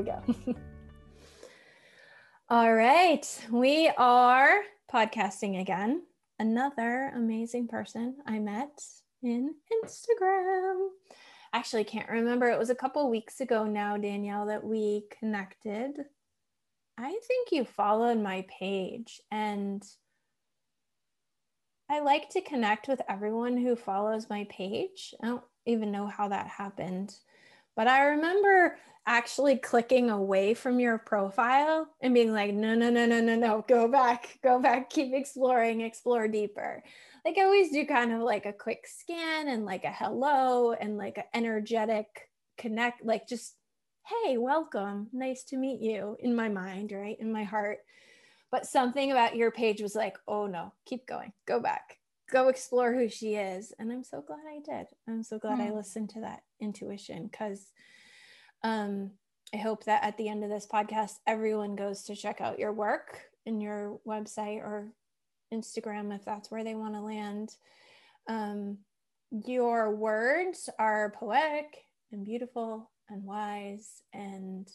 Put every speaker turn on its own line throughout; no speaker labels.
We go.
All right. We are podcasting again. Another amazing person I met in Instagram. Actually, can't remember. It was a couple weeks ago now, Danielle, that we connected. I think you followed my page, and I like to connect with everyone who follows my page. I don't even know how that happened, but I remember actually clicking away from your profile and being like, no, no, no, no, no, no, go back, go back, keep exploring, explore deeper. Like I always do kind of like a quick scan and like a hello and like an energetic connect, like just, hey, welcome, nice to meet you in my mind, right? In my heart. But something about your page was like, oh no, keep going, go back, go explore who she is. And I'm so glad I did. I'm so glad mm. I hmm. listened to that intuition because um, I hope that at the end of this podcast, everyone goes to check out your work in your website or Instagram if that's where they want to land. Um, your words are poetic and beautiful and wise, and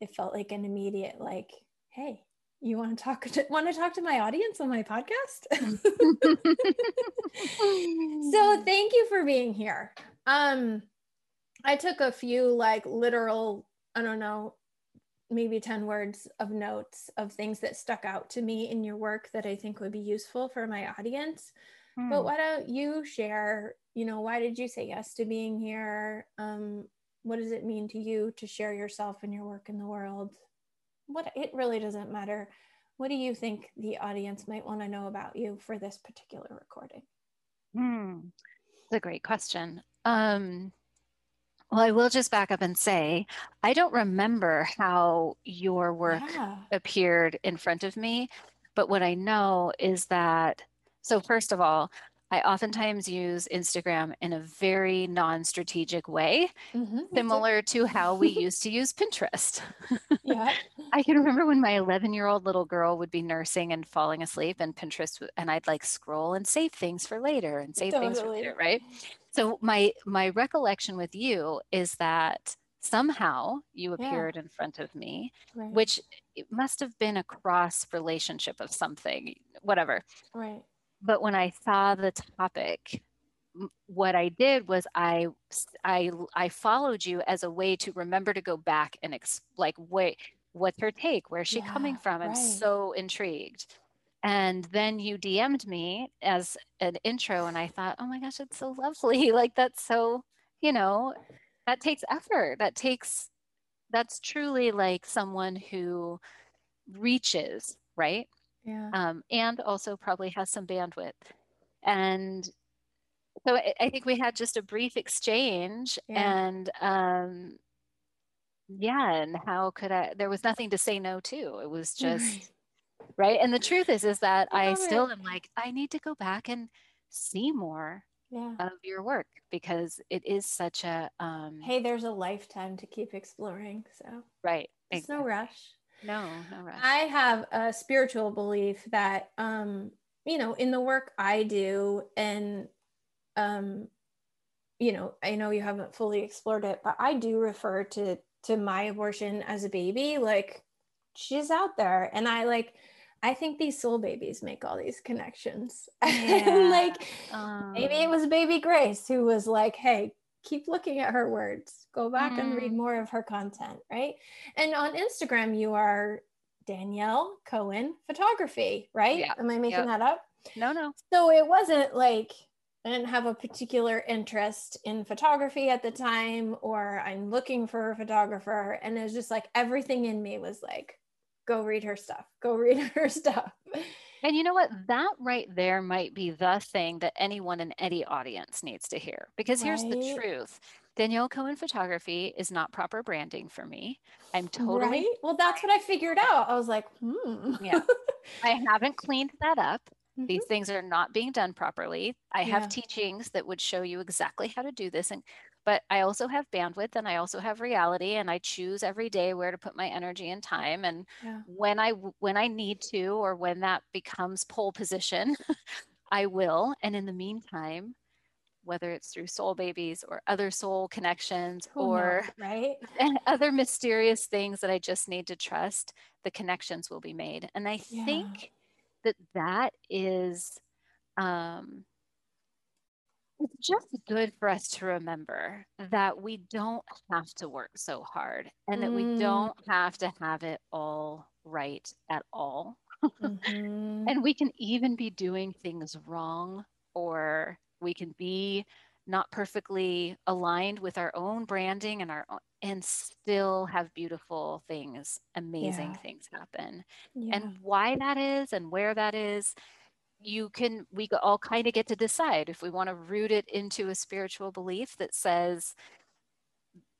it felt like an immediate like, hey, you want to talk to want to talk to my audience on my podcast so thank you for being here um I took a few like literal, I don't know, maybe 10 words of notes of things that stuck out to me in your work that I think would be useful for my audience. Hmm. But why don't you share, you know, why did you say yes to being here? Um, what does it mean to you to share yourself and your work in the world? What it really doesn't matter. What do you think the audience might want to know about you for this particular recording?
Hmm. That's a great question. Um, well, I will just back up and say, I don't remember how your work yeah. appeared in front of me, but what I know is that, so first of all, I oftentimes use Instagram in a very non strategic way, mm-hmm. similar to how we used to use Pinterest. Yeah. I can remember when my 11 year old little girl would be nursing and falling asleep, and Pinterest, and I'd like scroll and save things for later and save totally. things for later, right? So my my recollection with you is that somehow you appeared yeah. in front of me, right. which must have been a cross relationship of something, whatever.
Right.
But when I saw the topic, what I did was I I I followed you as a way to remember to go back and ex- like wait what's her take where's she yeah, coming from I'm right. so intrigued and then you DM'd me as an intro, and I thought, oh my gosh, it's so lovely. Like, that's so, you know, that takes effort. That takes, that's truly like someone who reaches, right?
Yeah.
Um, and also probably has some bandwidth. And so I, I think we had just a brief exchange yeah. and, um, yeah, and how could I? There was nothing to say no to. It was just right and the truth is is that i, I still it. am like i need to go back and see more
yeah.
of your work because it is such a um
hey there's a lifetime to keep exploring so
right
there's exactly. no rush
no no rush
i have a spiritual belief that um you know in the work i do and um you know i know you haven't fully explored it but i do refer to to my abortion as a baby like she's out there and i like I think these soul babies make all these connections. Yeah. like um, maybe it was baby Grace who was like, hey, keep looking at her words, go back mm. and read mm. more of her content, right? And on Instagram, you are Danielle Cohen Photography, right? Yeah. Am I making yep. that up?
No, no.
So it wasn't like I didn't have a particular interest in photography at the time, or I'm looking for a photographer. And it was just like everything in me was like, go read her stuff go read her stuff
And you know what? That right there might be the thing that anyone in any audience needs to hear. Because here's right. the truth Danielle Cohen photography is not proper branding for me. I'm totally. Right?
Well, that's what I figured out. I was like, hmm.
yeah. I haven't cleaned that up. Mm-hmm. These things are not being done properly. I have teachings that would show you exactly how to do this. And but I also have bandwidth and I also have reality and I choose every day where to put my energy and time and yeah. when I when I need to or when that becomes pole position I will and in the meantime whether it's through soul babies or other soul connections Who or
knows, right
and other mysterious things that I just need to trust the connections will be made and I yeah. think that that is um it's just good for us to remember that we don't have to work so hard and that mm. we don't have to have it all right at all. Mm-hmm. and we can even be doing things wrong or we can be not perfectly aligned with our own branding and our own, and still have beautiful things amazing yeah. things happen yeah. and why that is and where that is you can we all kind of get to decide if we want to root it into a spiritual belief that says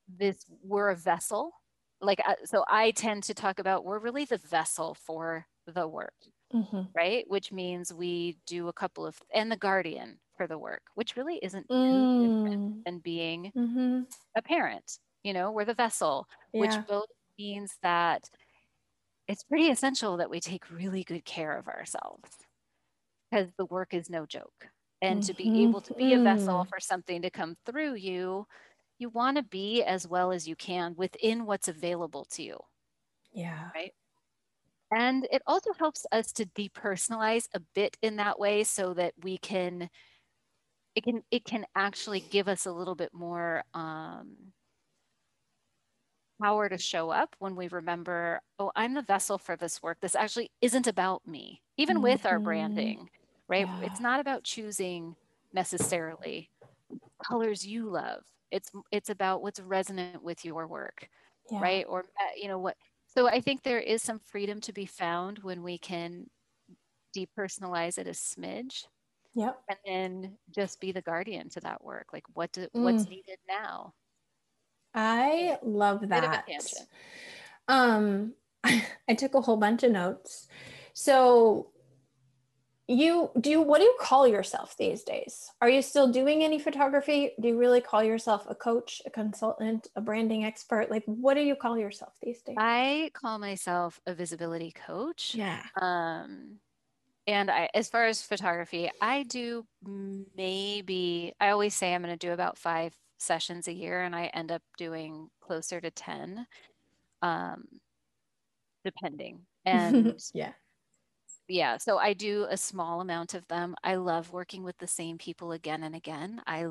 this we're a vessel like uh, so i tend to talk about we're really the vessel for the work mm-hmm. right which means we do a couple of and the guardian for the work which really isn't mm. different than being mm-hmm. a parent you know we're the vessel yeah. which both means that it's pretty essential that we take really good care of ourselves because the work is no joke. And mm-hmm. to be mm-hmm. able to be a vessel mm. for something to come through you, you want to be as well as you can within what's available to you.
Yeah.
Right. And it also helps us to depersonalize a bit in that way so that we can it can it can actually give us a little bit more um, power to show up when we remember, oh, I'm the vessel for this work. This actually isn't about me, even mm-hmm. with our branding right? Yeah. It's not about choosing necessarily colors you love. It's it's about what's resonant with your work, yeah. right? Or uh, you know what. So I think there is some freedom to be found when we can depersonalize it a smidge.
Yep.
And then just be the guardian to that work. Like what do, mm. what's needed now?
I love that. Um I took a whole bunch of notes. So you do you what do you call yourself these days? Are you still doing any photography? Do you really call yourself a coach a consultant a branding expert? Like what do you call yourself these days?
I call myself a visibility coach.
Yeah.
Um and i as far as photography i do maybe i always say i'm going to do about five sessions a year and i end up doing closer to 10 um depending. And
yeah
yeah so i do a small amount of them i love working with the same people again and again i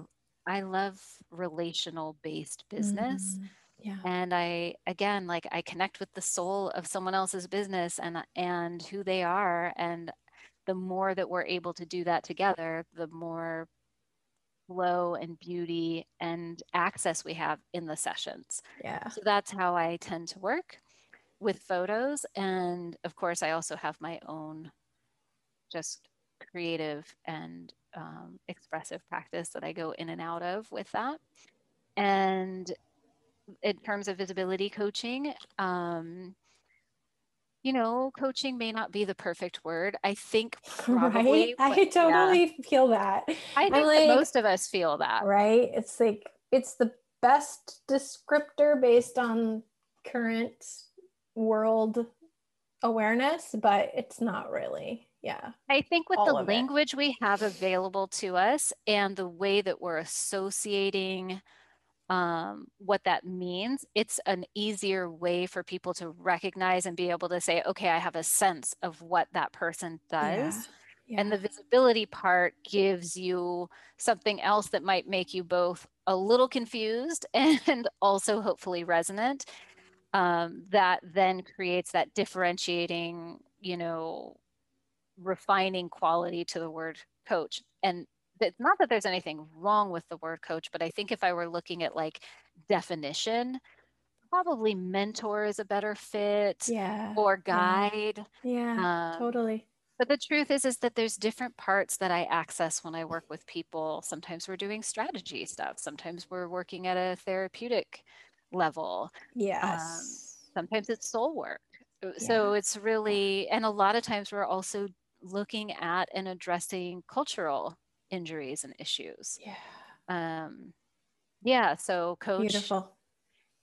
i love relational based business mm-hmm.
yeah.
and i again like i connect with the soul of someone else's business and and who they are and the more that we're able to do that together the more flow and beauty and access we have in the sessions.
Yeah.
So that's how i tend to work with photos. And of course, I also have my own just creative and um, expressive practice that I go in and out of with that. And in terms of visibility coaching, um, you know, coaching may not be the perfect word. I think probably.
Right? I totally yeah. feel that.
I think like, most of us feel that.
Right? It's like it's the best descriptor based on current world awareness, but it's not really. Yeah.
I think with the language it. we have available to us and the way that we're associating um, what that means, it's an easier way for people to recognize and be able to say, okay, I have a sense of what that person does. Yeah. Yeah. And the visibility part gives you something else that might make you both a little confused and also hopefully resonant um, that then creates that differentiating, you know, refining quality to the word coach. And it's not that there's anything wrong with the word coach, but I think if I were looking at like definition, probably mentor is a better fit.
Yeah.
Or guide.
Yeah. yeah um, totally.
But the truth is, is that there's different parts that I access when I work with people. Sometimes we're doing strategy stuff. Sometimes we're working at a therapeutic level.
Yes. Um,
sometimes it's soul work. Yeah. So it's really, and a lot of times we're also looking at and addressing cultural injuries and issues.
Yeah.
Um, yeah. So coach.
Beautiful.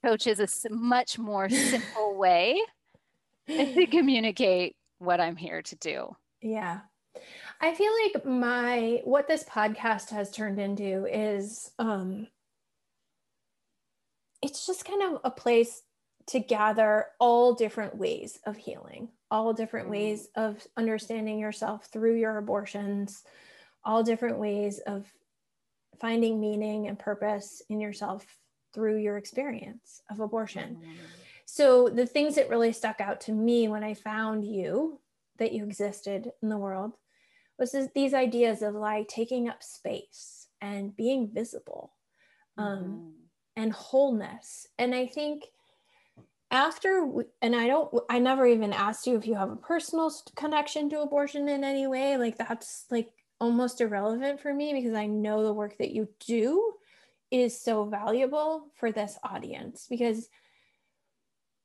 Coach is a much more simple way to communicate what I'm here to do.
Yeah. I feel like my what this podcast has turned into is um it's just kind of a place to gather all different ways of healing, all different mm-hmm. ways of understanding yourself through your abortions, all different ways of finding meaning and purpose in yourself through your experience of abortion. Mm-hmm. So, the things that really stuck out to me when I found you that you existed in the world was this, these ideas of like taking up space and being visible um, mm-hmm. And wholeness. And I think after, and I don't, I never even asked you if you have a personal connection to abortion in any way. Like that's like almost irrelevant for me because I know the work that you do is so valuable for this audience because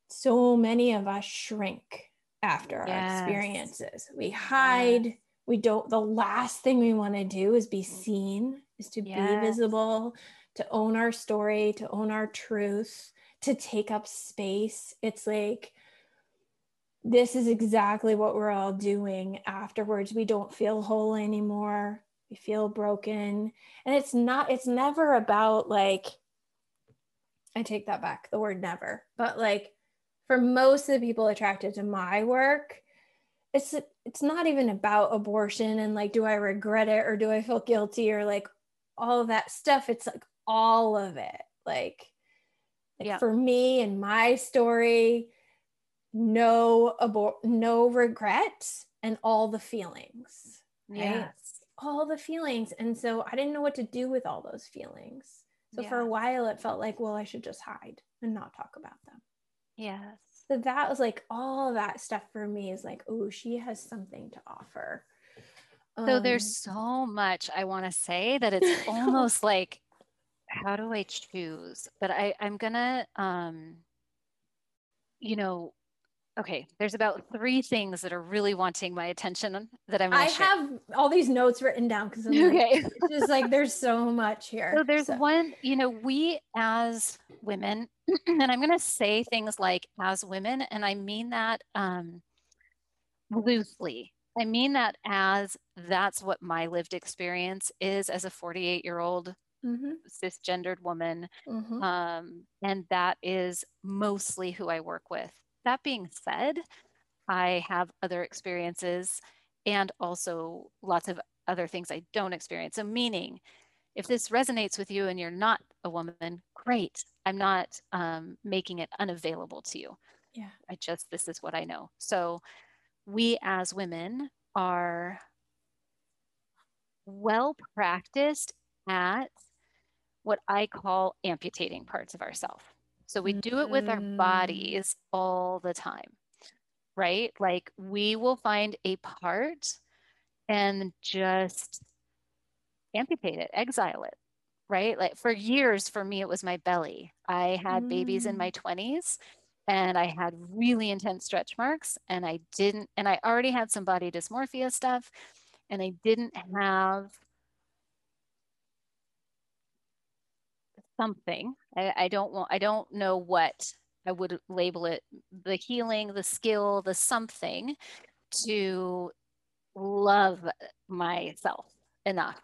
so many of us shrink after yes. our experiences. We hide. Yes. We don't, the last thing we want to do is be seen, is to yes. be visible, to own our story, to own our truth, to take up space. It's like, this is exactly what we're all doing afterwards. We don't feel whole anymore. We feel broken. And it's not, it's never about like, I take that back, the word never, but like for most of the people attracted to my work, it's it's not even about abortion and like do I regret it or do I feel guilty or like all of that stuff. It's like all of it. Like, like yeah. for me and my story, no abort no regret and all the feelings. Right? Yes. All the feelings. And so I didn't know what to do with all those feelings. So for a while it felt like, well, I should just hide and not talk about them.
Yes.
So that was like all that stuff for me is like, oh, she has something to offer.
So um, there's so much I want to say that it's almost like, how do I choose? But I, I'm gonna um, you know, okay, there's about three things that are really wanting my attention that I'm.
I share. have all these notes written down because okay, like, it's just like there's so much here.
So there's so. one, you know, we as women, and I'm going to say things like as women, and I mean that um, loosely. I mean that as that's what my lived experience is as a 48 year old mm-hmm. cisgendered woman. Mm-hmm. Um, and that is mostly who I work with. That being said, I have other experiences and also lots of other things I don't experience. So, meaning, if this resonates with you and you're not a woman, great. I'm not um, making it unavailable to you.
Yeah.
I just, this is what I know. So, we as women are well practiced at what I call amputating parts of ourselves. So we do it with our mm. bodies all the time, right? Like we will find a part and just amputate it, exile it, right? Like for years, for me, it was my belly. I had mm. babies in my 20s mm. and I had really intense stretch marks, and I didn't, and I already had some body dysmorphia stuff, and I didn't have something. I, I don't want, I don't know what I would label it the healing, the skill, the something to love myself enough,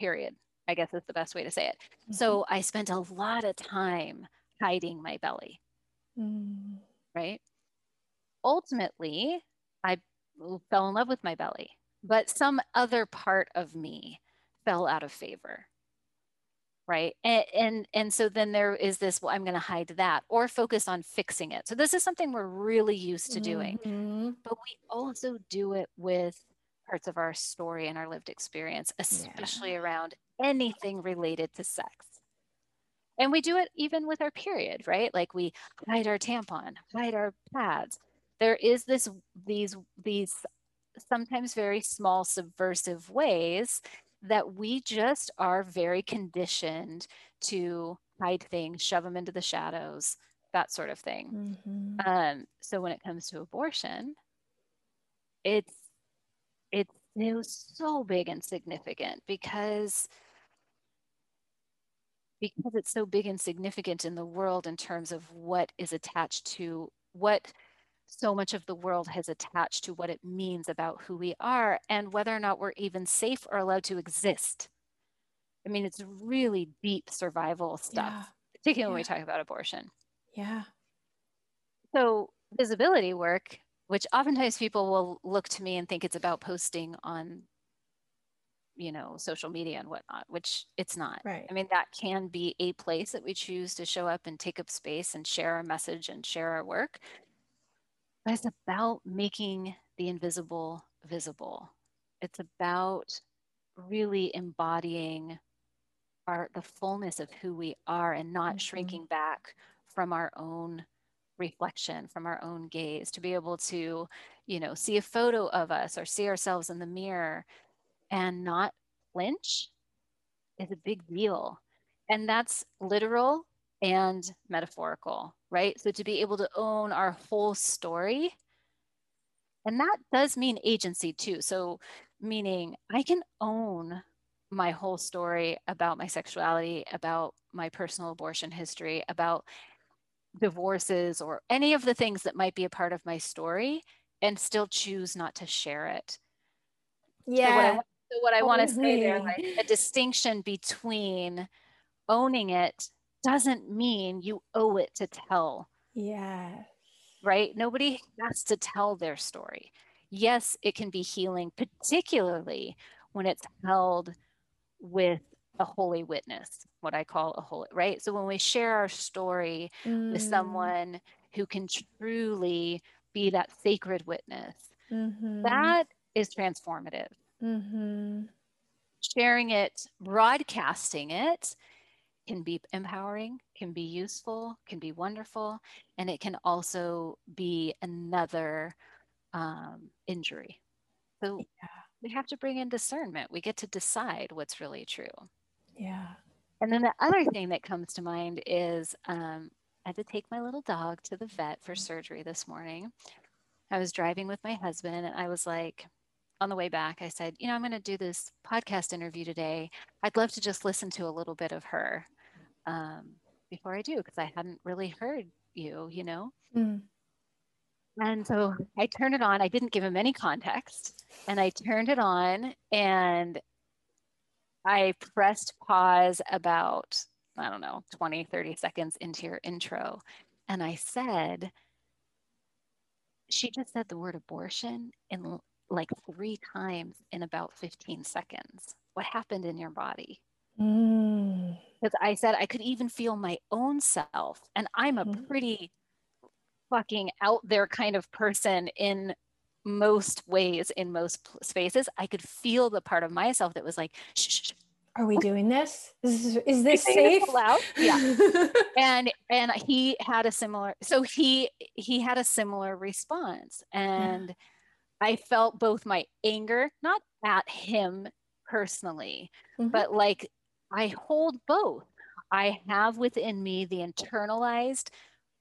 period. I guess is the best way to say it. Mm-hmm. So I spent a lot of time hiding my belly. Mm. Right. Ultimately, I fell in love with my belly, but some other part of me fell out of favor right? And, and and so then there is this well i'm going to hide that or focus on fixing it. So this is something we're really used to doing. Mm-hmm. but we also do it with parts of our story and our lived experience especially yeah. around anything related to sex. And we do it even with our period right? Like we hide our tampon hide our pads. There is this these these sometimes very small subversive ways that we just are very conditioned to hide things, shove them into the shadows, that sort of thing. Mm-hmm. Um, so when it comes to abortion, it's it's it was so big and significant because because it's so big and significant in the world in terms of what is attached to what so much of the world has attached to what it means about who we are and whether or not we're even safe or allowed to exist. I mean, it's really deep survival stuff, yeah. particularly yeah. when we talk about abortion.
Yeah.
So, visibility work, which oftentimes people will look to me and think it's about posting on you know social media and whatnot which it's not
right
i mean that can be a place that we choose to show up and take up space and share our message and share our work but it's about making the invisible visible. It's about really embodying our the fullness of who we are and not mm-hmm. shrinking back from our own reflection from our own gaze to be able to you know see a photo of us or see ourselves in the mirror and not flinch is a big deal and that's literal and metaphorical, right? So to be able to own our whole story. And that does mean agency too. So, meaning I can own my whole story about my sexuality, about my personal abortion history, about divorces, or any of the things that might be a part of my story, and still choose not to share it.
Yeah.
So what I, so what I want to say there, like a distinction between owning it doesn't mean you owe it to tell.
Yeah.
Right? Nobody has to tell their story. Yes, it can be healing, particularly when it's held with a holy witness, what I call a holy, right? So when we share our story mm. with someone who can truly be that sacred witness, mm-hmm. that is transformative. Mm-hmm. Sharing it, broadcasting it, can be empowering, can be useful, can be wonderful, and it can also be another um, injury. So yeah. we have to bring in discernment. We get to decide what's really true.
Yeah.
And then the other thing that comes to mind is um, I had to take my little dog to the vet for surgery this morning. I was driving with my husband, and I was like, on the way back, I said, You know, I'm going to do this podcast interview today. I'd love to just listen to a little bit of her um, before I do because I hadn't really heard you, you know? Mm. And so I turned it on. I didn't give him any context. And I turned it on and I pressed pause about, I don't know, 20, 30 seconds into your intro. And I said, she just said the word abortion in like three times in about 15 seconds. What happened in your body? Mm because I said I could even feel my own self. And I'm a mm-hmm. pretty fucking out there kind of person in most ways, in most spaces. I could feel the part of myself that was like, shh, shh, shh.
Are we doing this? Is, is this safe?
Loud? Yeah. and and he had a similar so he he had a similar response. And yeah. I felt both my anger, not at him personally, mm-hmm. but like I hold both. I have within me the internalized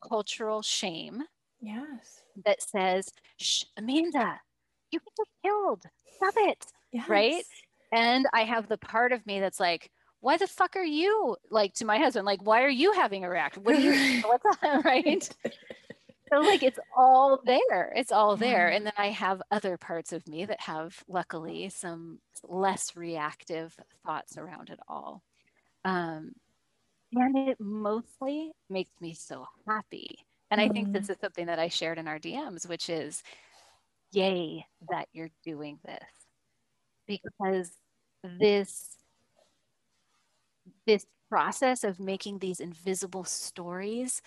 cultural shame.
Yes.
That says, Shh, Amanda, you can get killed. Stop it. Yes. Right. And I have the part of me that's like, why the fuck are you like to my husband? Like, why are you having a reaction? What are you, what's that? Right. So like it's all there it's all there and then i have other parts of me that have luckily some less reactive thoughts around it all um, and it mostly makes me so happy and mm-hmm. i think this mm-hmm. is something that i shared in our dms which is yay that you're doing this because this this process of making these invisible stories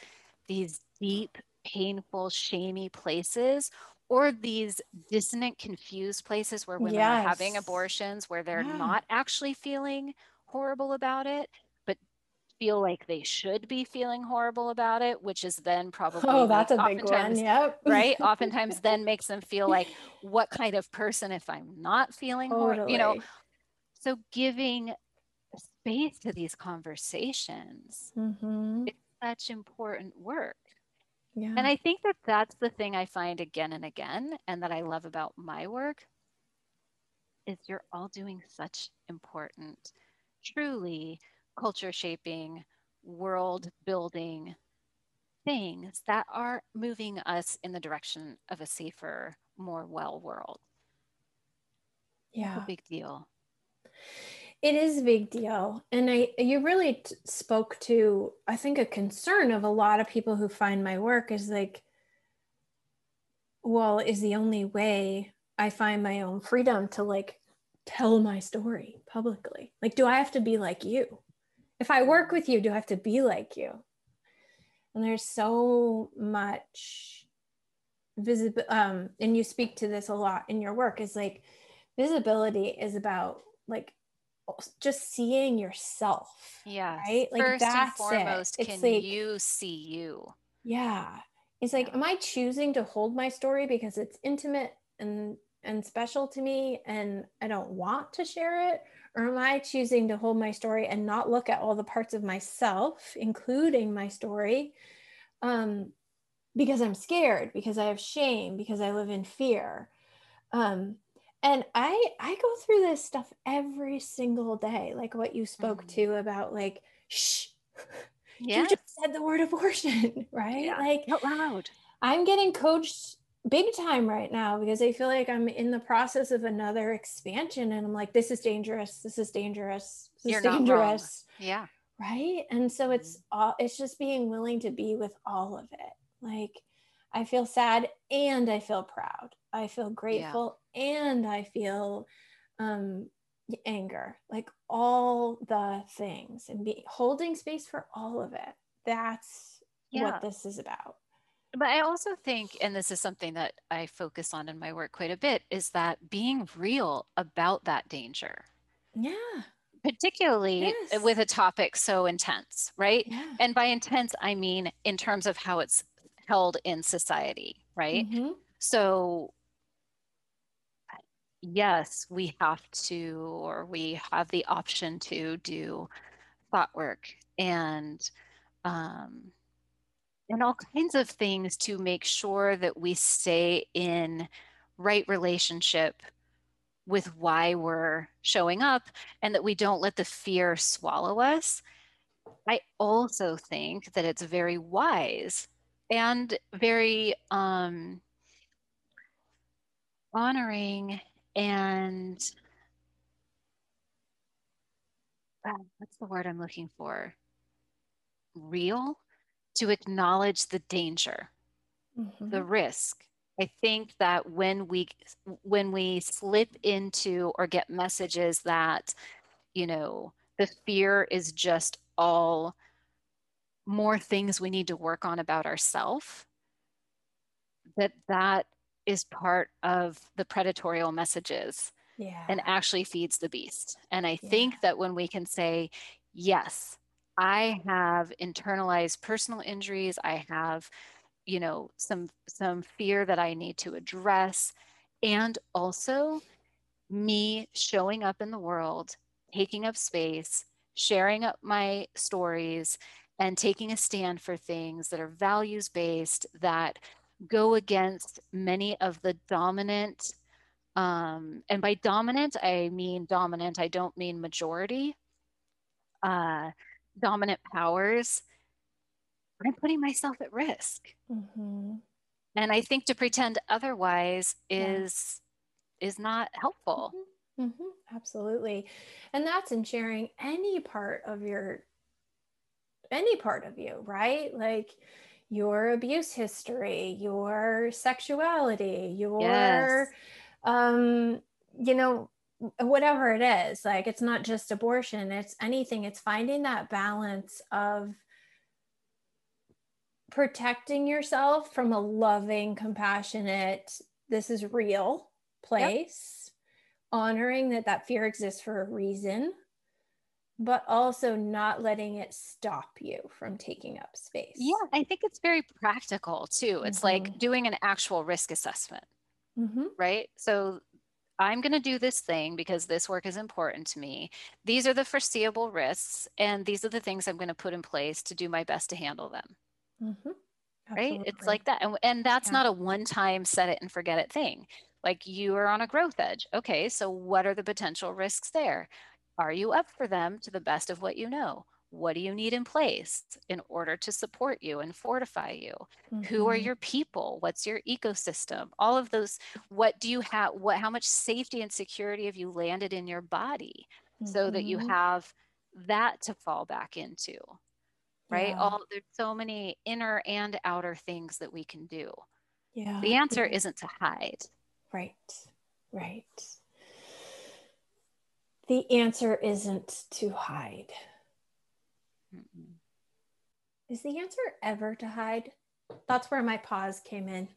these deep painful, shamey places or these dissonant, confused places where women yes. are having abortions, where they're yeah. not actually feeling horrible about it, but feel like they should be feeling horrible about it, which is then probably
oh, that's a big one. Yep.
right. Oftentimes, then makes them feel like, what kind of person if I'm not feeling totally. horrible? You know. So giving space to these conversations, mm-hmm. it's such important work. Yeah. And I think that that's the thing I find again and again, and that I love about my work, is you're all doing such important, truly culture shaping, world building things that are moving us in the direction of a safer, more well world.
Yeah.
a big deal.
It is a big deal. And I you really t- spoke to I think a concern of a lot of people who find my work is like well, is the only way I find my own freedom to like tell my story publicly. Like do I have to be like you? if I work with you, do I have to be like you? And there's so much visible, um, and you speak to this a lot in your work, is like visibility is about like just seeing yourself.
Yeah.
Right.
Like First that's and foremost, it. It's can like, you see you?
Yeah. It's like, yeah. am I choosing to hold my story because it's intimate and and special to me and I don't want to share it? Or am I choosing to hold my story and not look at all the parts of myself, including my story, um, because I'm scared, because I have shame, because I live in fear? Um, and I I go through this stuff every single day, like what you spoke mm-hmm. to about like, shh, you just said the word abortion, right?
Yeah.
Like
out loud.
I'm getting coached big time right now because I feel like I'm in the process of another expansion and I'm like, this is dangerous. This is dangerous. This
You're
is dangerous.
Yeah.
Right. And so it's mm-hmm. all it's just being willing to be with all of it. Like I feel sad and I feel proud. I feel grateful yeah. and I feel um anger. Like all the things and be holding space for all of it. That's yeah. what this is about.
But I also think, and this is something that I focus on in my work quite a bit, is that being real about that danger.
Yeah.
Particularly yes. with a topic so intense, right?
Yeah.
And by intense, I mean in terms of how it's held in society, right? Mm-hmm. So, yes, we have to, or we have the option to do thought work and um, and all kinds of things to make sure that we stay in right relationship with why we're showing up and that we don't let the fear swallow us. I also think that it's very wise and very um, honoring and uh, what's the word I'm looking for? Real to acknowledge the danger, mm-hmm. the risk. I think that when we when we slip into or get messages that, you know, the fear is just all more things we need to work on about ourselves, that that is part of the predatorial messages
yeah.
and actually feeds the beast. And I yeah. think that when we can say, yes, I have internalized personal injuries. I have, you know, some some fear that I need to address and also me showing up in the world, taking up space, sharing up my stories and taking a stand for things that are values based that go against many of the dominant um, and by dominant i mean dominant i don't mean majority uh, dominant powers, I'm putting myself at risk. Mm-hmm. And I think to pretend otherwise is yeah. is not helpful.
Mm-hmm. Mm-hmm. Absolutely. And that's in sharing any part of your any part of you, right? Like your abuse history, your sexuality, your yes. um you know whatever it is like it's not just abortion it's anything it's finding that balance of protecting yourself from a loving compassionate this is real place yep. honoring that that fear exists for a reason but also not letting it stop you from taking up space.
Yeah, I think it's very practical too. It's mm-hmm. like doing an actual risk assessment, mm-hmm. right? So I'm going to do this thing because this work is important to me. These are the foreseeable risks, and these are the things I'm going to put in place to do my best to handle them. Mm-hmm. Right? It's like that. And, and that's yeah. not a one time set it and forget it thing. Like you are on a growth edge. Okay, so what are the potential risks there? Are you up for them to the best of what you know? What do you need in place in order to support you and fortify you? Mm-hmm. Who are mm-hmm. your people? What's your ecosystem? All of those, what do you have? What, how much safety and security have you landed in your body mm-hmm. so that you mm-hmm. have that to fall back into? Right? Yeah. All there's so many inner and outer things that we can do. Yeah. The answer isn't to hide.
Right. Right the answer isn't to hide. Mm-mm. Is the answer ever to hide? That's where my pause came in.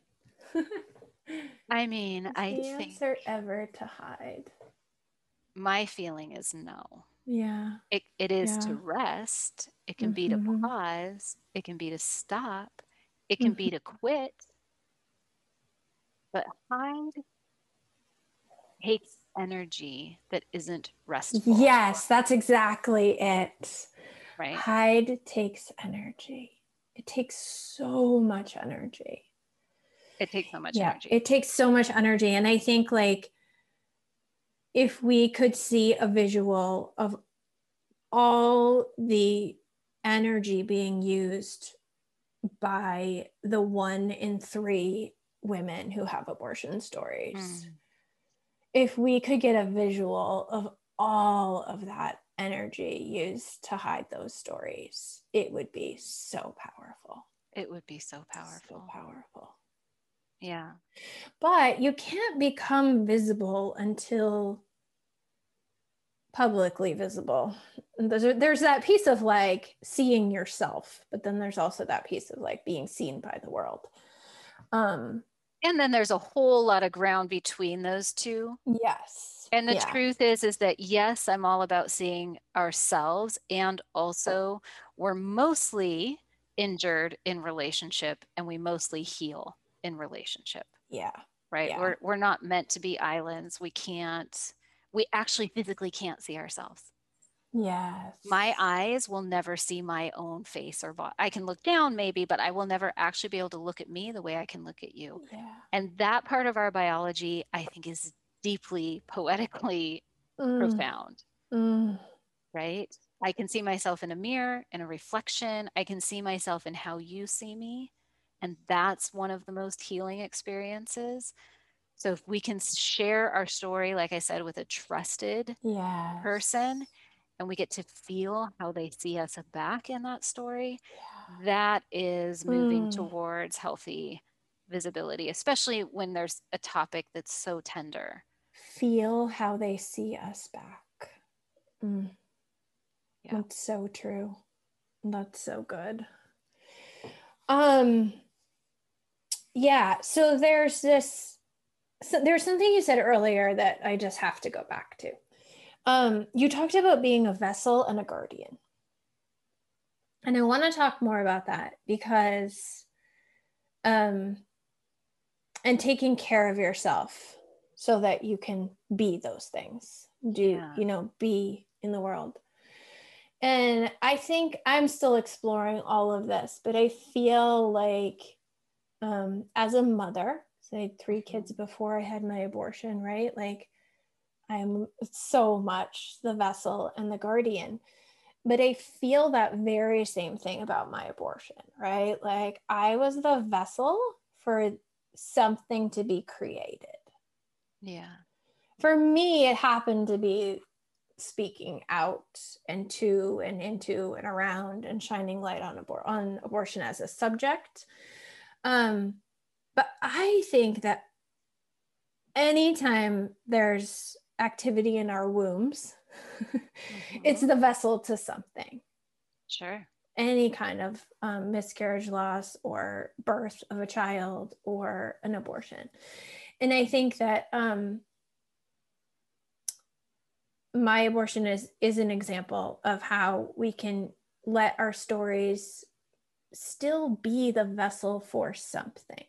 I mean, is I
the
think
answer ever to hide.
My feeling is no.
Yeah.
It it is yeah. to rest. It can mm-hmm. be to mm-hmm. pause. It can be to stop. It can mm-hmm. be to quit. But hide takes energy that isn't restful.
Yes, that's exactly it. Right. Hide takes energy. It takes so much energy.
It takes so much yeah, energy.
It takes so much energy. And I think like if we could see a visual of all the energy being used by the one in three women who have abortion stories. Mm if we could get a visual of all of that energy used to hide those stories, it would be so powerful.
It would be so powerful.
So powerful.
Yeah.
But you can't become visible until publicly visible. There's, there's that piece of like seeing yourself, but then there's also that piece of like being seen by the world. Um,
and then there's a whole lot of ground between those two.
Yes.
And the
yeah.
truth is is that yes i'm all about seeing ourselves and also we're mostly injured in relationship and we mostly heal in relationship
yeah.
right?
Yeah.
we're we're not meant to be islands. We can't we actually physically can't see ourselves
Yes.
My eyes will never see my own face or body. I can look down maybe, but I will never actually be able to look at me the way I can look at you.
Yeah.
And that part of our biology, I think, is deeply poetically mm. profound. Mm. Right? I can see myself in a mirror, in a reflection. I can see myself in how you see me. And that's one of the most healing experiences. So if we can share our story, like I said, with a trusted
yes.
person, and we get to feel how they see us back in that story, yeah. that is moving mm. towards healthy visibility, especially when there's a topic that's so tender.
Feel how they see us back. Mm. Yeah. That's so true. That's so good. Um yeah, so there's this so there's something you said earlier that I just have to go back to. Um, you talked about being a vessel and a guardian. And I want to talk more about that because, um, and taking care of yourself so that you can be those things, do, yeah. you know, be in the world. And I think I'm still exploring all of this, but I feel like um, as a mother, so I had three kids mm-hmm. before I had my abortion, right? Like, I'm so much the vessel and the guardian. But I feel that very same thing about my abortion, right? Like I was the vessel for something to be created.
Yeah.
For me, it happened to be speaking out and to and into and around and shining light on, abor- on abortion as a subject. Um, but I think that anytime there's activity in our wombs. mm-hmm. It's the vessel to something.
Sure.
Any kind of um, miscarriage, loss, or birth of a child, or an abortion. And I think that um, my abortion is is an example of how we can let our stories still be the vessel for something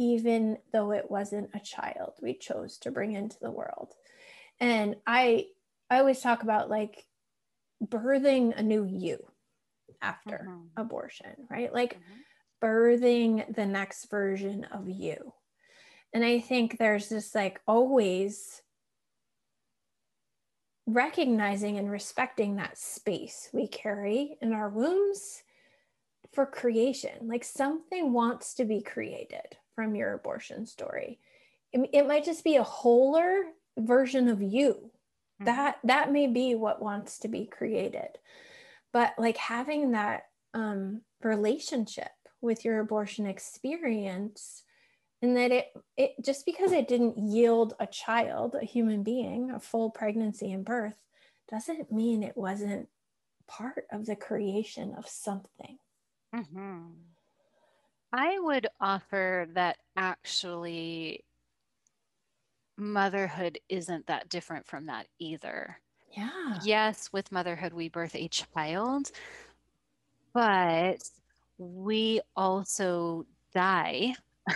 even though it wasn't a child we chose to bring into the world and i i always talk about like birthing a new you after mm-hmm. abortion right like mm-hmm. birthing the next version of you and i think there's this like always recognizing and respecting that space we carry in our wombs for creation. Like something wants to be created from your abortion story. It, it might just be a wholer version of you. Mm-hmm. That that may be what wants to be created. But like having that um, relationship with your abortion experience and that it it just because it didn't yield a child a human being a full pregnancy and birth doesn't mean it wasn't part of the creation of something
mm-hmm. i would offer that actually motherhood isn't that different from that either
yeah
yes with motherhood we birth a child but we also die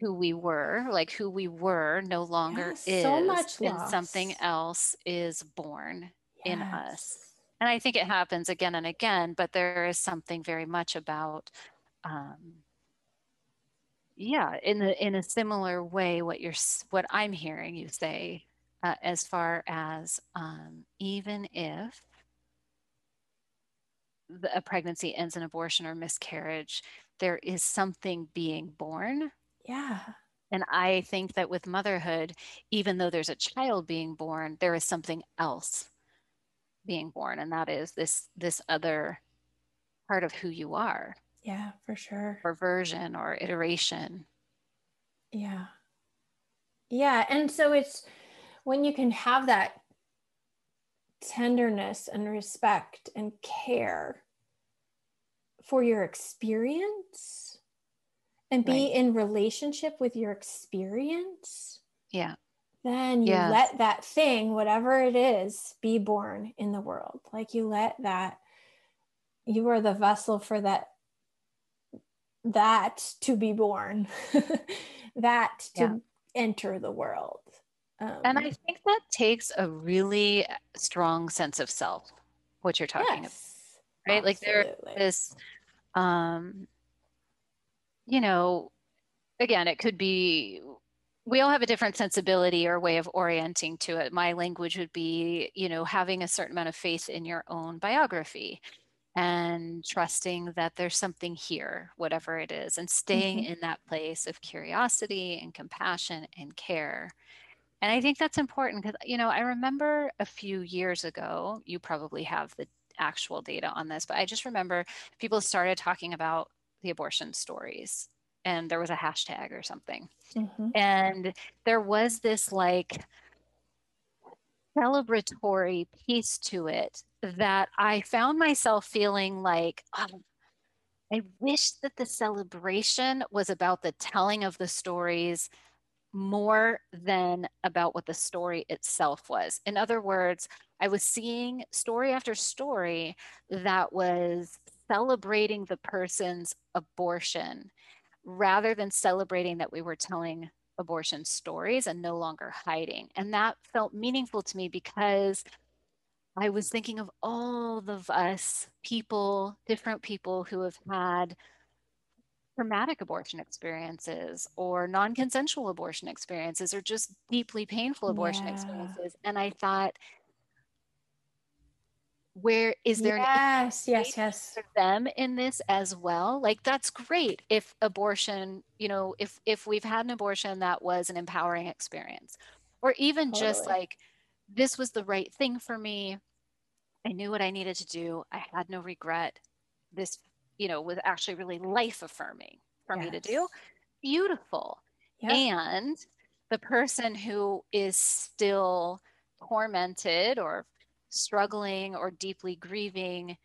who we were, like who we were no longer yes, is, so much and loss. something else is born yes. in us. And I think it happens again and again, but there is something very much about, um, yeah, in the in a similar way, what you're what I'm hearing you say, uh, as far as um, even if the, a pregnancy ends in abortion or miscarriage, there is something being born
yeah.
And I think that with motherhood, even though there's a child being born, there is something else being born, and that is this this other part of who you are.
Yeah, for sure.
Or version or iteration.
Yeah. Yeah. And so it's when you can have that tenderness and respect and care for your experience and be right. in relationship with your experience
yeah
then you let that thing whatever it is be born in the world like you let that you are the vessel for that that to be born that to yeah. enter the world
um, and i think that takes a really strong sense of self what you're talking yes, about right absolutely. like there is um you know, again, it could be we all have a different sensibility or way of orienting to it. My language would be, you know, having a certain amount of faith in your own biography and trusting that there's something here, whatever it is, and staying mm-hmm. in that place of curiosity and compassion and care. And I think that's important because, you know, I remember a few years ago, you probably have the actual data on this, but I just remember people started talking about the abortion stories and there was a hashtag or something mm-hmm. and there was this like celebratory piece to it that i found myself feeling like oh, i wish that the celebration was about the telling of the stories more than about what the story itself was in other words i was seeing story after story that was celebrating the person's abortion rather than celebrating that we were telling abortion stories and no longer hiding. And that felt meaningful to me because I was thinking of all of us people, different people who have had traumatic abortion experiences or non consensual abortion experiences or just deeply painful abortion yeah. experiences. And I thought, where is there
yes yes yes
for them in this as well like that's great if abortion you know if if we've had an abortion that was an empowering experience or even totally. just like this was the right thing for me. I knew what i needed to do. I had no regret. This you know was actually really life affirming for yes. me to do. Beautiful. Yep. and the person who is still tormented or struggling or deeply grieving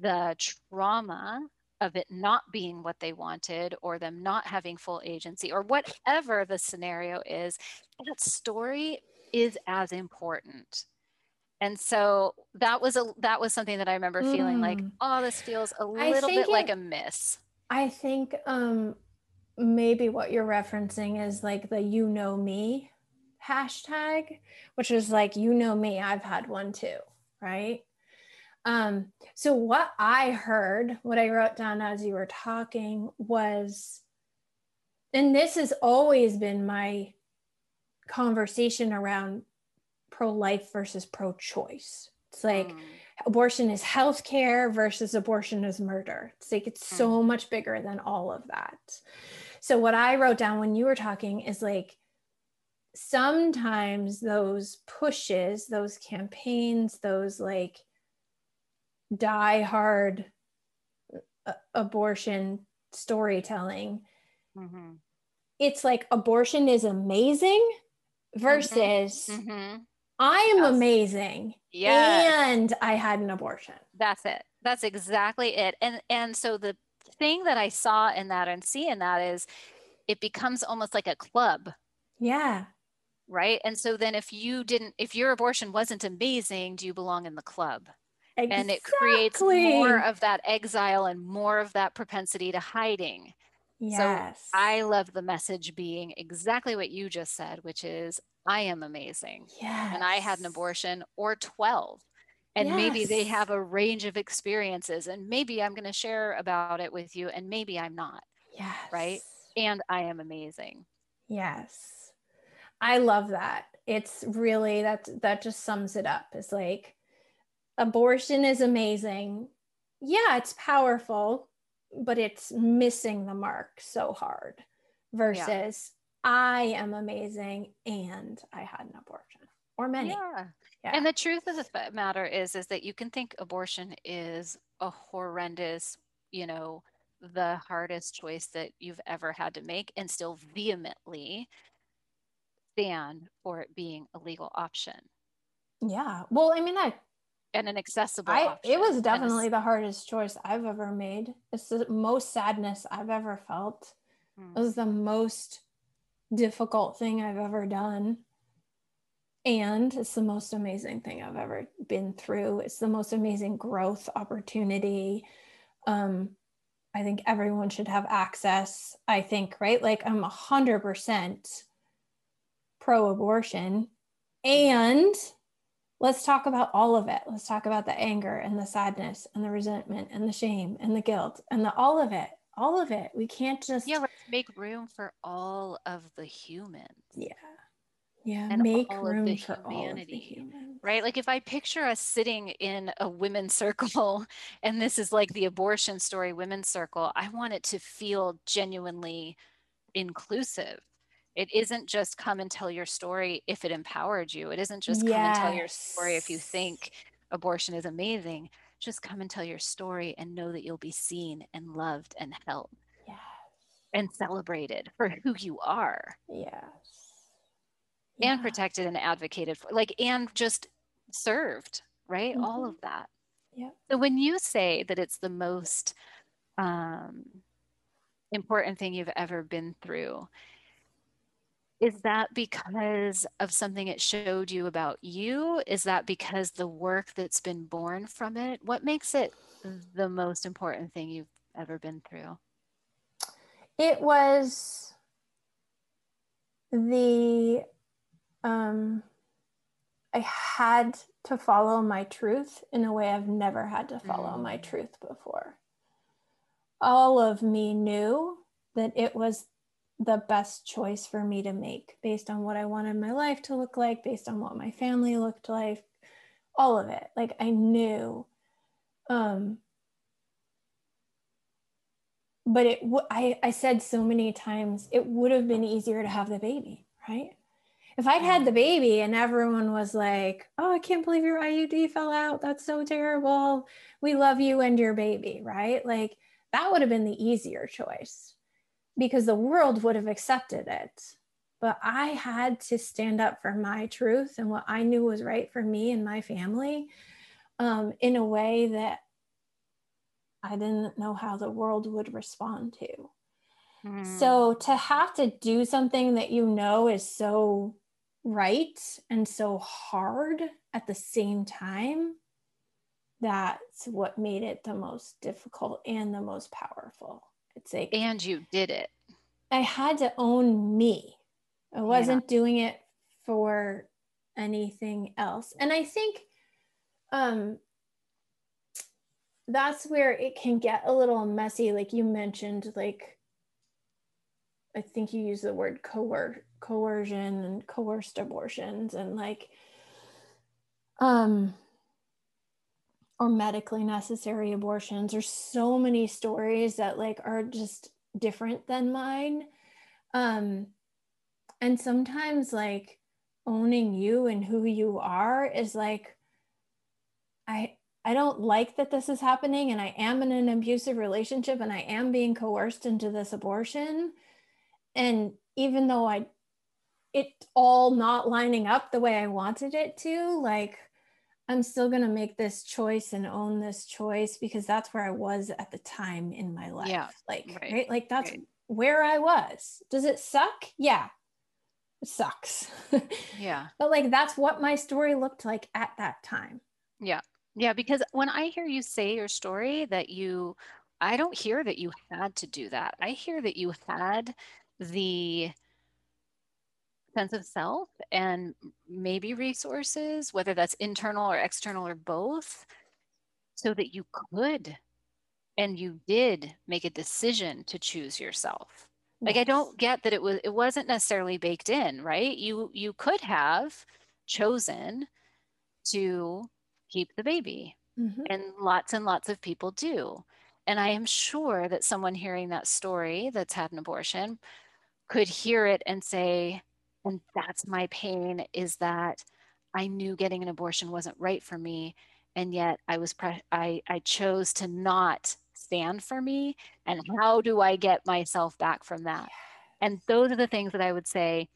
the trauma of it not being what they wanted or them not having full agency or whatever the scenario is, that story is as important and so that was a that was something that i remember mm. feeling like mm. oh this feels a little bit it, like a miss
i think um maybe what you're referencing is like the you know me hashtag which is like you know me i've had one too right um so what i heard what i wrote down as you were talking was and this has always been my conversation around pro life versus pro choice. It's like mm. abortion is healthcare versus abortion is murder. It's like it's mm. so much bigger than all of that. So, what I wrote down when you were talking is like sometimes those pushes, those campaigns, those like die hard uh, abortion storytelling. Mm-hmm. It's like abortion is amazing. Versus mm-hmm. I am yes. amazing. Yeah. And I had an abortion.
That's it. That's exactly it. And and so the thing that I saw in that and see in that is it becomes almost like a club.
Yeah.
Right. And so then if you didn't if your abortion wasn't amazing, do you belong in the club? Exactly. And it creates more of that exile and more of that propensity to hiding. Yes. So I love the message being exactly what you just said, which is I am amazing.
Yes.
And I had an abortion or 12. And yes. maybe they have a range of experiences. And maybe I'm going to share about it with you. And maybe I'm not.
Yes.
Right. And I am amazing.
Yes. I love that. It's really that that just sums it up. It's like abortion is amazing. Yeah, it's powerful but it's missing the mark so hard versus yeah. I am amazing and I had an abortion or many.
Yeah. yeah. And the truth of the matter is is that you can think abortion is a horrendous, you know, the hardest choice that you've ever had to make and still vehemently stand for it being a legal option.
Yeah. Well, I mean, I
and an accessible
I, it was definitely the hardest choice i've ever made. It's the most sadness i've ever felt. It was the most difficult thing i've ever done. And it's the most amazing thing i've ever been through. It's the most amazing growth opportunity. Um i think everyone should have access. I think right? Like i'm 100% pro abortion and let's talk about all of it. Let's talk about the anger and the sadness and the resentment and the shame and the guilt and the all of it. All of it. We can't just
Yeah, let's make room for all of the humans.
Yeah. Yeah, and make room for humanity,
humans. right? Like if I picture us sitting in a women's circle, and this is like the abortion story women's circle, I want it to feel genuinely inclusive it isn't just come and tell your story if it empowered you. It isn't just yes. come and tell your story if you think abortion is amazing. Just come and tell your story and know that you'll be seen and loved and held.
Yes.
And celebrated for who you are.
Yes.
Yeah. And protected and advocated for, like, and just served, right? Mm-hmm. All of that.
Yeah.
So when you say that it's the most um, important thing you've ever been through, is that because of something it showed you about you? Is that because the work that's been born from it? What makes it the most important thing you've ever been through?
It was the, um, I had to follow my truth in a way I've never had to follow mm. my truth before. All of me knew that it was the best choice for me to make based on what I wanted my life to look like, based on what my family looked like, all of it. Like I knew. Um, but it w- I, I said so many times it would have been easier to have the baby, right? If I'd had the baby and everyone was like, oh, I can't believe your IUD fell out. That's so terrible. We love you and your baby, right? Like that would have been the easier choice because the world would have accepted it. But I had to stand up for my truth and what I knew was right for me and my family um, in a way that I didn't know how the world would respond to. Mm. So to have to do something that you know is so right and so hard at the same time that's what made it the most difficult and the most powerful it's like
and you did it.
I had to own me. I wasn't yeah. doing it for anything else. And i think um that's where it can get a little messy like you mentioned like i think you use the word coer- coercion and coerced abortions and like um or medically necessary abortions there's so many stories that like are just different than mine um and sometimes like owning you and who you are is like i I don't like that this is happening and I am in an abusive relationship and I am being coerced into this abortion. And even though I it all not lining up the way I wanted it to, like I'm still going to make this choice and own this choice because that's where I was at the time in my life.
Yeah.
Like, right. right? Like that's right. where I was. Does it suck? Yeah. It sucks.
yeah.
But like that's what my story looked like at that time.
Yeah. Yeah, because when I hear you say your story that you I don't hear that you had to do that. I hear that you had the sense of self and maybe resources, whether that's internal or external or both, so that you could and you did make a decision to choose yourself. Like I don't get that it was it wasn't necessarily baked in, right? You you could have chosen to keep the baby. Mm-hmm. And lots and lots of people do. And I am sure that someone hearing that story that's had an abortion could hear it and say, and that's my pain is that I knew getting an abortion wasn't right for me. And yet I was, pre- I, I chose to not stand for me. And how do I get myself back from that? And those are the things that I would say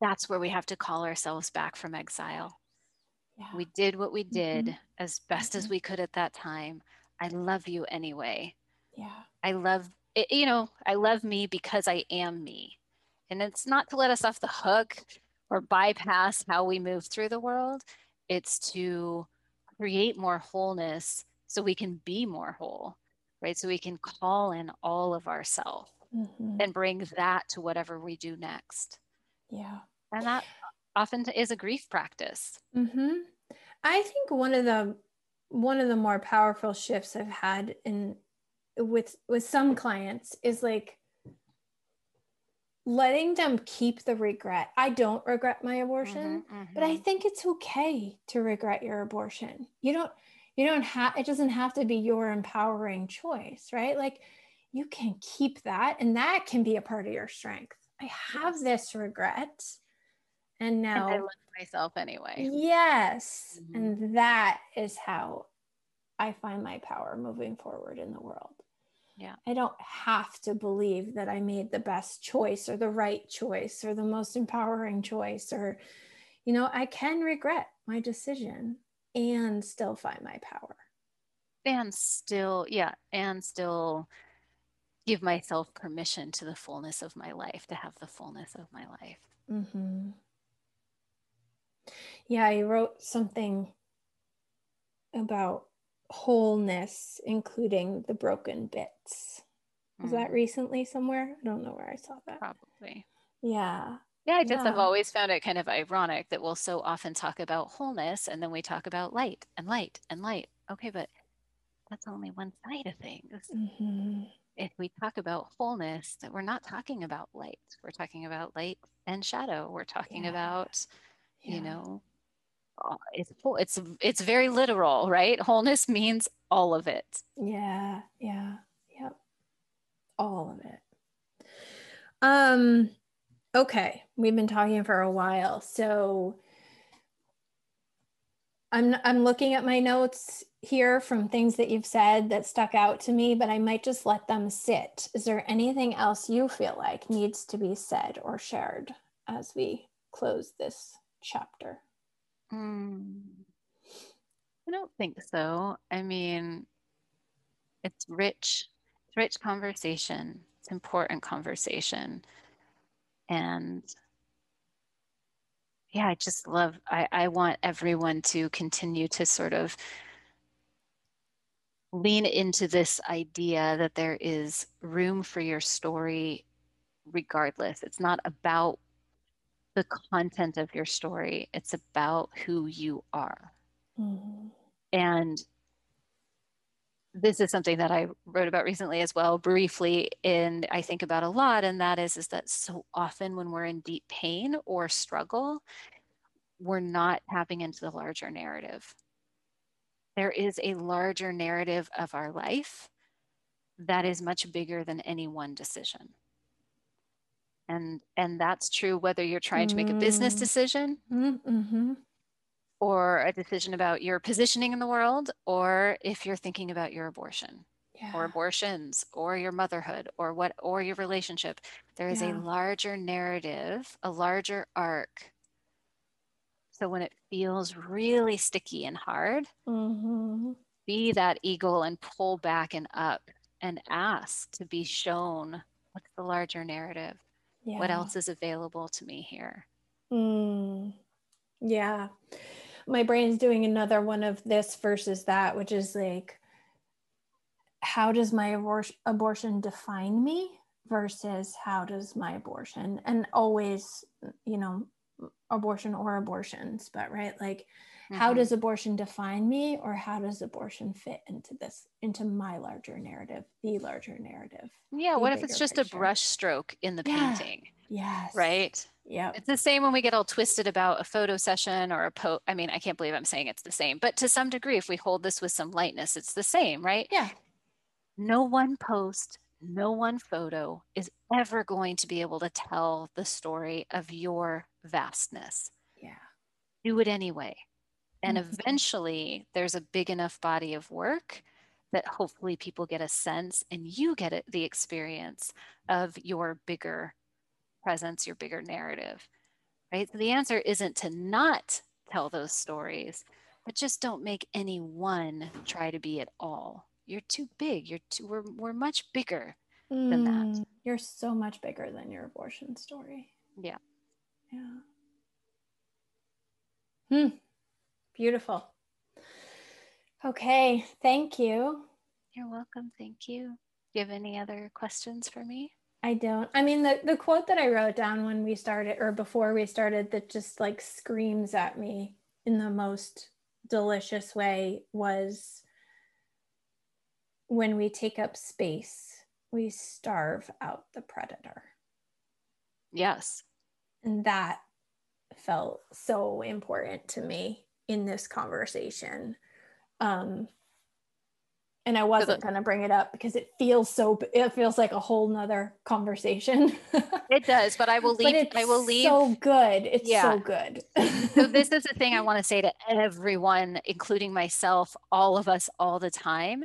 that's where we have to call ourselves back from exile. Yeah. We did what we did mm-hmm. as best mm-hmm. as we could at that time. I love you anyway.
Yeah.
I love it, you know, I love me because I am me. And it's not to let us off the hook or bypass how we move through the world. It's to create more wholeness so we can be more whole, right? So we can call in all of ourself mm-hmm. and bring that to whatever we do next.
Yeah.
And that often is a grief practice.
Mm-hmm. I think one of the one of the more powerful shifts I've had in with with some clients is like letting them keep the regret. I don't regret my abortion, mm-hmm, mm-hmm. but I think it's okay to regret your abortion. You don't you don't have it doesn't have to be your empowering choice, right? Like you can keep that and that can be a part of your strength. I have this regret and now
and I love myself anyway.
Yes. Mm-hmm. And that is how I find my power moving forward in the world.
Yeah.
I don't have to believe that I made the best choice or the right choice or the most empowering choice or you know, I can regret my decision and still find my power.
And still, yeah, and still give myself permission to the fullness of my life, to have the fullness of my life.
Mm-hmm. Yeah, I wrote something about wholeness, including the broken bits. Was mm. that recently somewhere? I don't know where I saw that.
Probably.
Yeah.
Yeah, I just yeah. have always found it kind of ironic that we'll so often talk about wholeness and then we talk about light and light and light. Okay, but that's only one side of things. Mm-hmm. If we talk about wholeness, that we're not talking about light. We're talking about light and shadow. We're talking yeah. about, yeah. you know, it's it's it's very literal right? Wholeness means all of it.
Yeah yeah yep. All of it. Um okay we've been talking for a while so i'm i'm looking at my notes here from things that you've said that stuck out to me but i might just let them sit. Is there anything else you feel like needs to be said or shared as we close this chapter
Mm, I don't think so. I mean, it's rich, it's rich conversation. It's important conversation. And yeah, I just love, I, I want everyone to continue to sort of lean into this idea that there is room for your story regardless. It's not about the content of your story, it's about who you are. Mm-hmm. And this is something that I wrote about recently as well, briefly, and I think about a lot, and that is, is that so often when we're in deep pain or struggle, we're not tapping into the larger narrative. There is a larger narrative of our life that is much bigger than any one decision. And and that's true whether you're trying to make a business mm. decision mm-hmm or a decision about your positioning in the world, or if you're thinking about your abortion yeah. or abortions or your motherhood or what or your relationship. There is yeah. a larger narrative, a larger arc. So when it feels really sticky and hard, mm-hmm. be that eagle and pull back and up and ask to be shown what's the larger narrative? Yeah. What else is available to me here?
Mm. Yeah my brain's doing another one of this versus that, which is like, how does my abor- abortion define me versus how does my abortion, and always, you know, abortion or abortions, but right, like, mm-hmm. how does abortion define me, or how does abortion fit into this, into my larger narrative, the larger narrative?
Yeah. What if it's just picture. a brush stroke in the yeah. painting?
Yes.
Right.
Yeah.
It's the same when we get all twisted about a photo session or a po I mean, I can't believe I'm saying it's the same, but to some degree, if we hold this with some lightness, it's the same, right?
Yeah.
No one post, no one photo is ever going to be able to tell the story of your vastness.
Yeah.
Do it anyway. And mm-hmm. eventually there's a big enough body of work that hopefully people get a sense and you get it, the experience of your bigger presence, your bigger narrative, right? So the answer isn't to not tell those stories, but just don't make any one try to be it all. You're too big. You're too, we're, we're much bigger mm, than that. Mm,
you're so much bigger than your abortion story.
Yeah.
Yeah. Hmm. Beautiful. Okay. Thank you.
You're welcome. Thank you. Do you have any other questions for me?
I don't. I mean, the, the quote that I wrote down when we started or before we started that just like screams at me in the most delicious way was when we take up space, we starve out the predator.
Yes.
And that felt so important to me in this conversation. Um, and I wasn't going to bring it up because it feels so it feels like a whole nother conversation.
it does, but I will leave I will leave
so good. It's yeah. so good.
so this is the thing I want to say to everyone including myself, all of us all the time.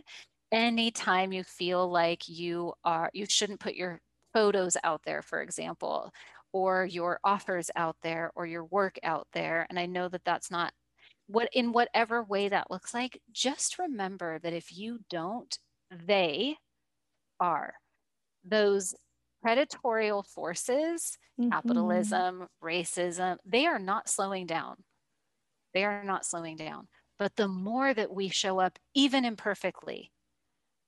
Anytime you feel like you are you shouldn't put your photos out there for example or your offers out there or your work out there and I know that that's not what in whatever way that looks like just remember that if you don't they are. Those predatory forces mm-hmm. capitalism racism they are not slowing down. They are not slowing down. But the more that we show up even imperfectly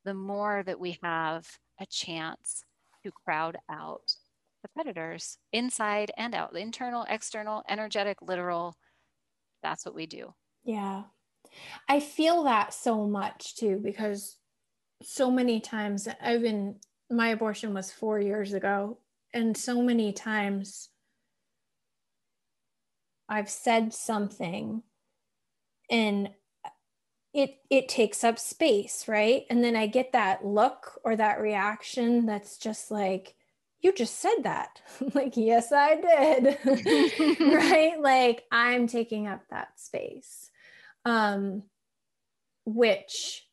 the more that we have a chance to crowd out the predators inside and out the internal external energetic literal that's what we do.
Yeah. I feel that so much too because so many times I've been my abortion was 4 years ago and so many times I've said something and it it takes up space, right? And then I get that look or that reaction that's just like you just said that. like, yes, I did. right? Like, I'm taking up that space. Um, which,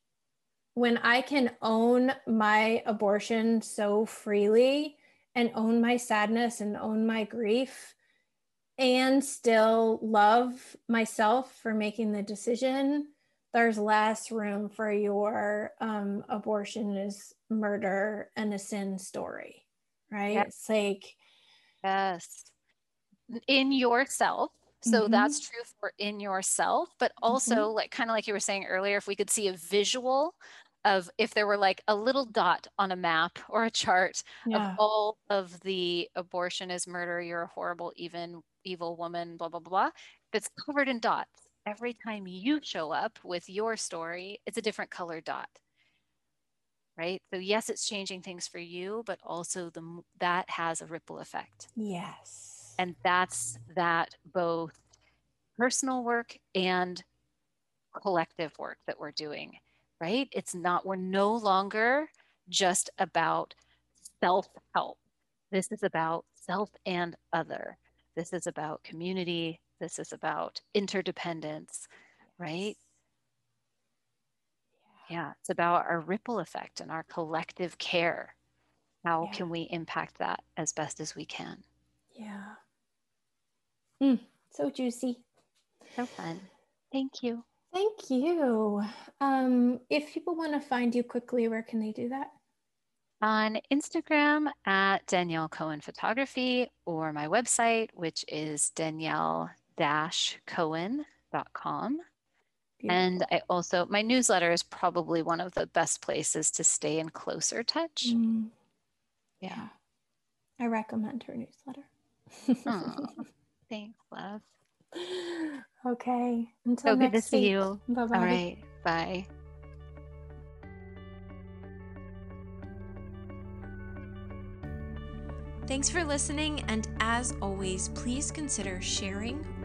when I can own my abortion so freely and own my sadness and own my grief and still love myself for making the decision, there's less room for your um, abortion is murder and a sin story right? Yes. It's like,
yes, in yourself, So mm-hmm. that's true for in yourself, but also mm-hmm. like kind of like you were saying earlier, if we could see a visual of if there were like a little dot on a map or a chart yeah. of all of the abortion is murder, you're a horrible, even evil woman, blah, blah, blah, that's covered in dots. Every time you show up with your story, it's a different color dot. Right. So yes, it's changing things for you, but also the that has a ripple effect.
Yes
and that's that both personal work and collective work that we're doing, right? It's not, we're no longer just about self help. This is about self and other. This is about community. This is about interdependence, right? Yeah, it's about our ripple effect and our collective care. How yeah. can we impact that as best as we can?
Yeah. Mm, so juicy.
So fun. Thank you.
Thank you. Um, if people want to find you quickly, where can they do that?
On Instagram at Danielle Cohen Photography or my website, which is Danielle Cohen.com. And I also, my newsletter is probably one of the best places to stay in closer touch. Mm.
Yeah. I recommend her newsletter.
Thanks, love.
Okay. Until so next good to see
you. Bye bye. All right. Bye.
Thanks for listening, and as always, please consider sharing,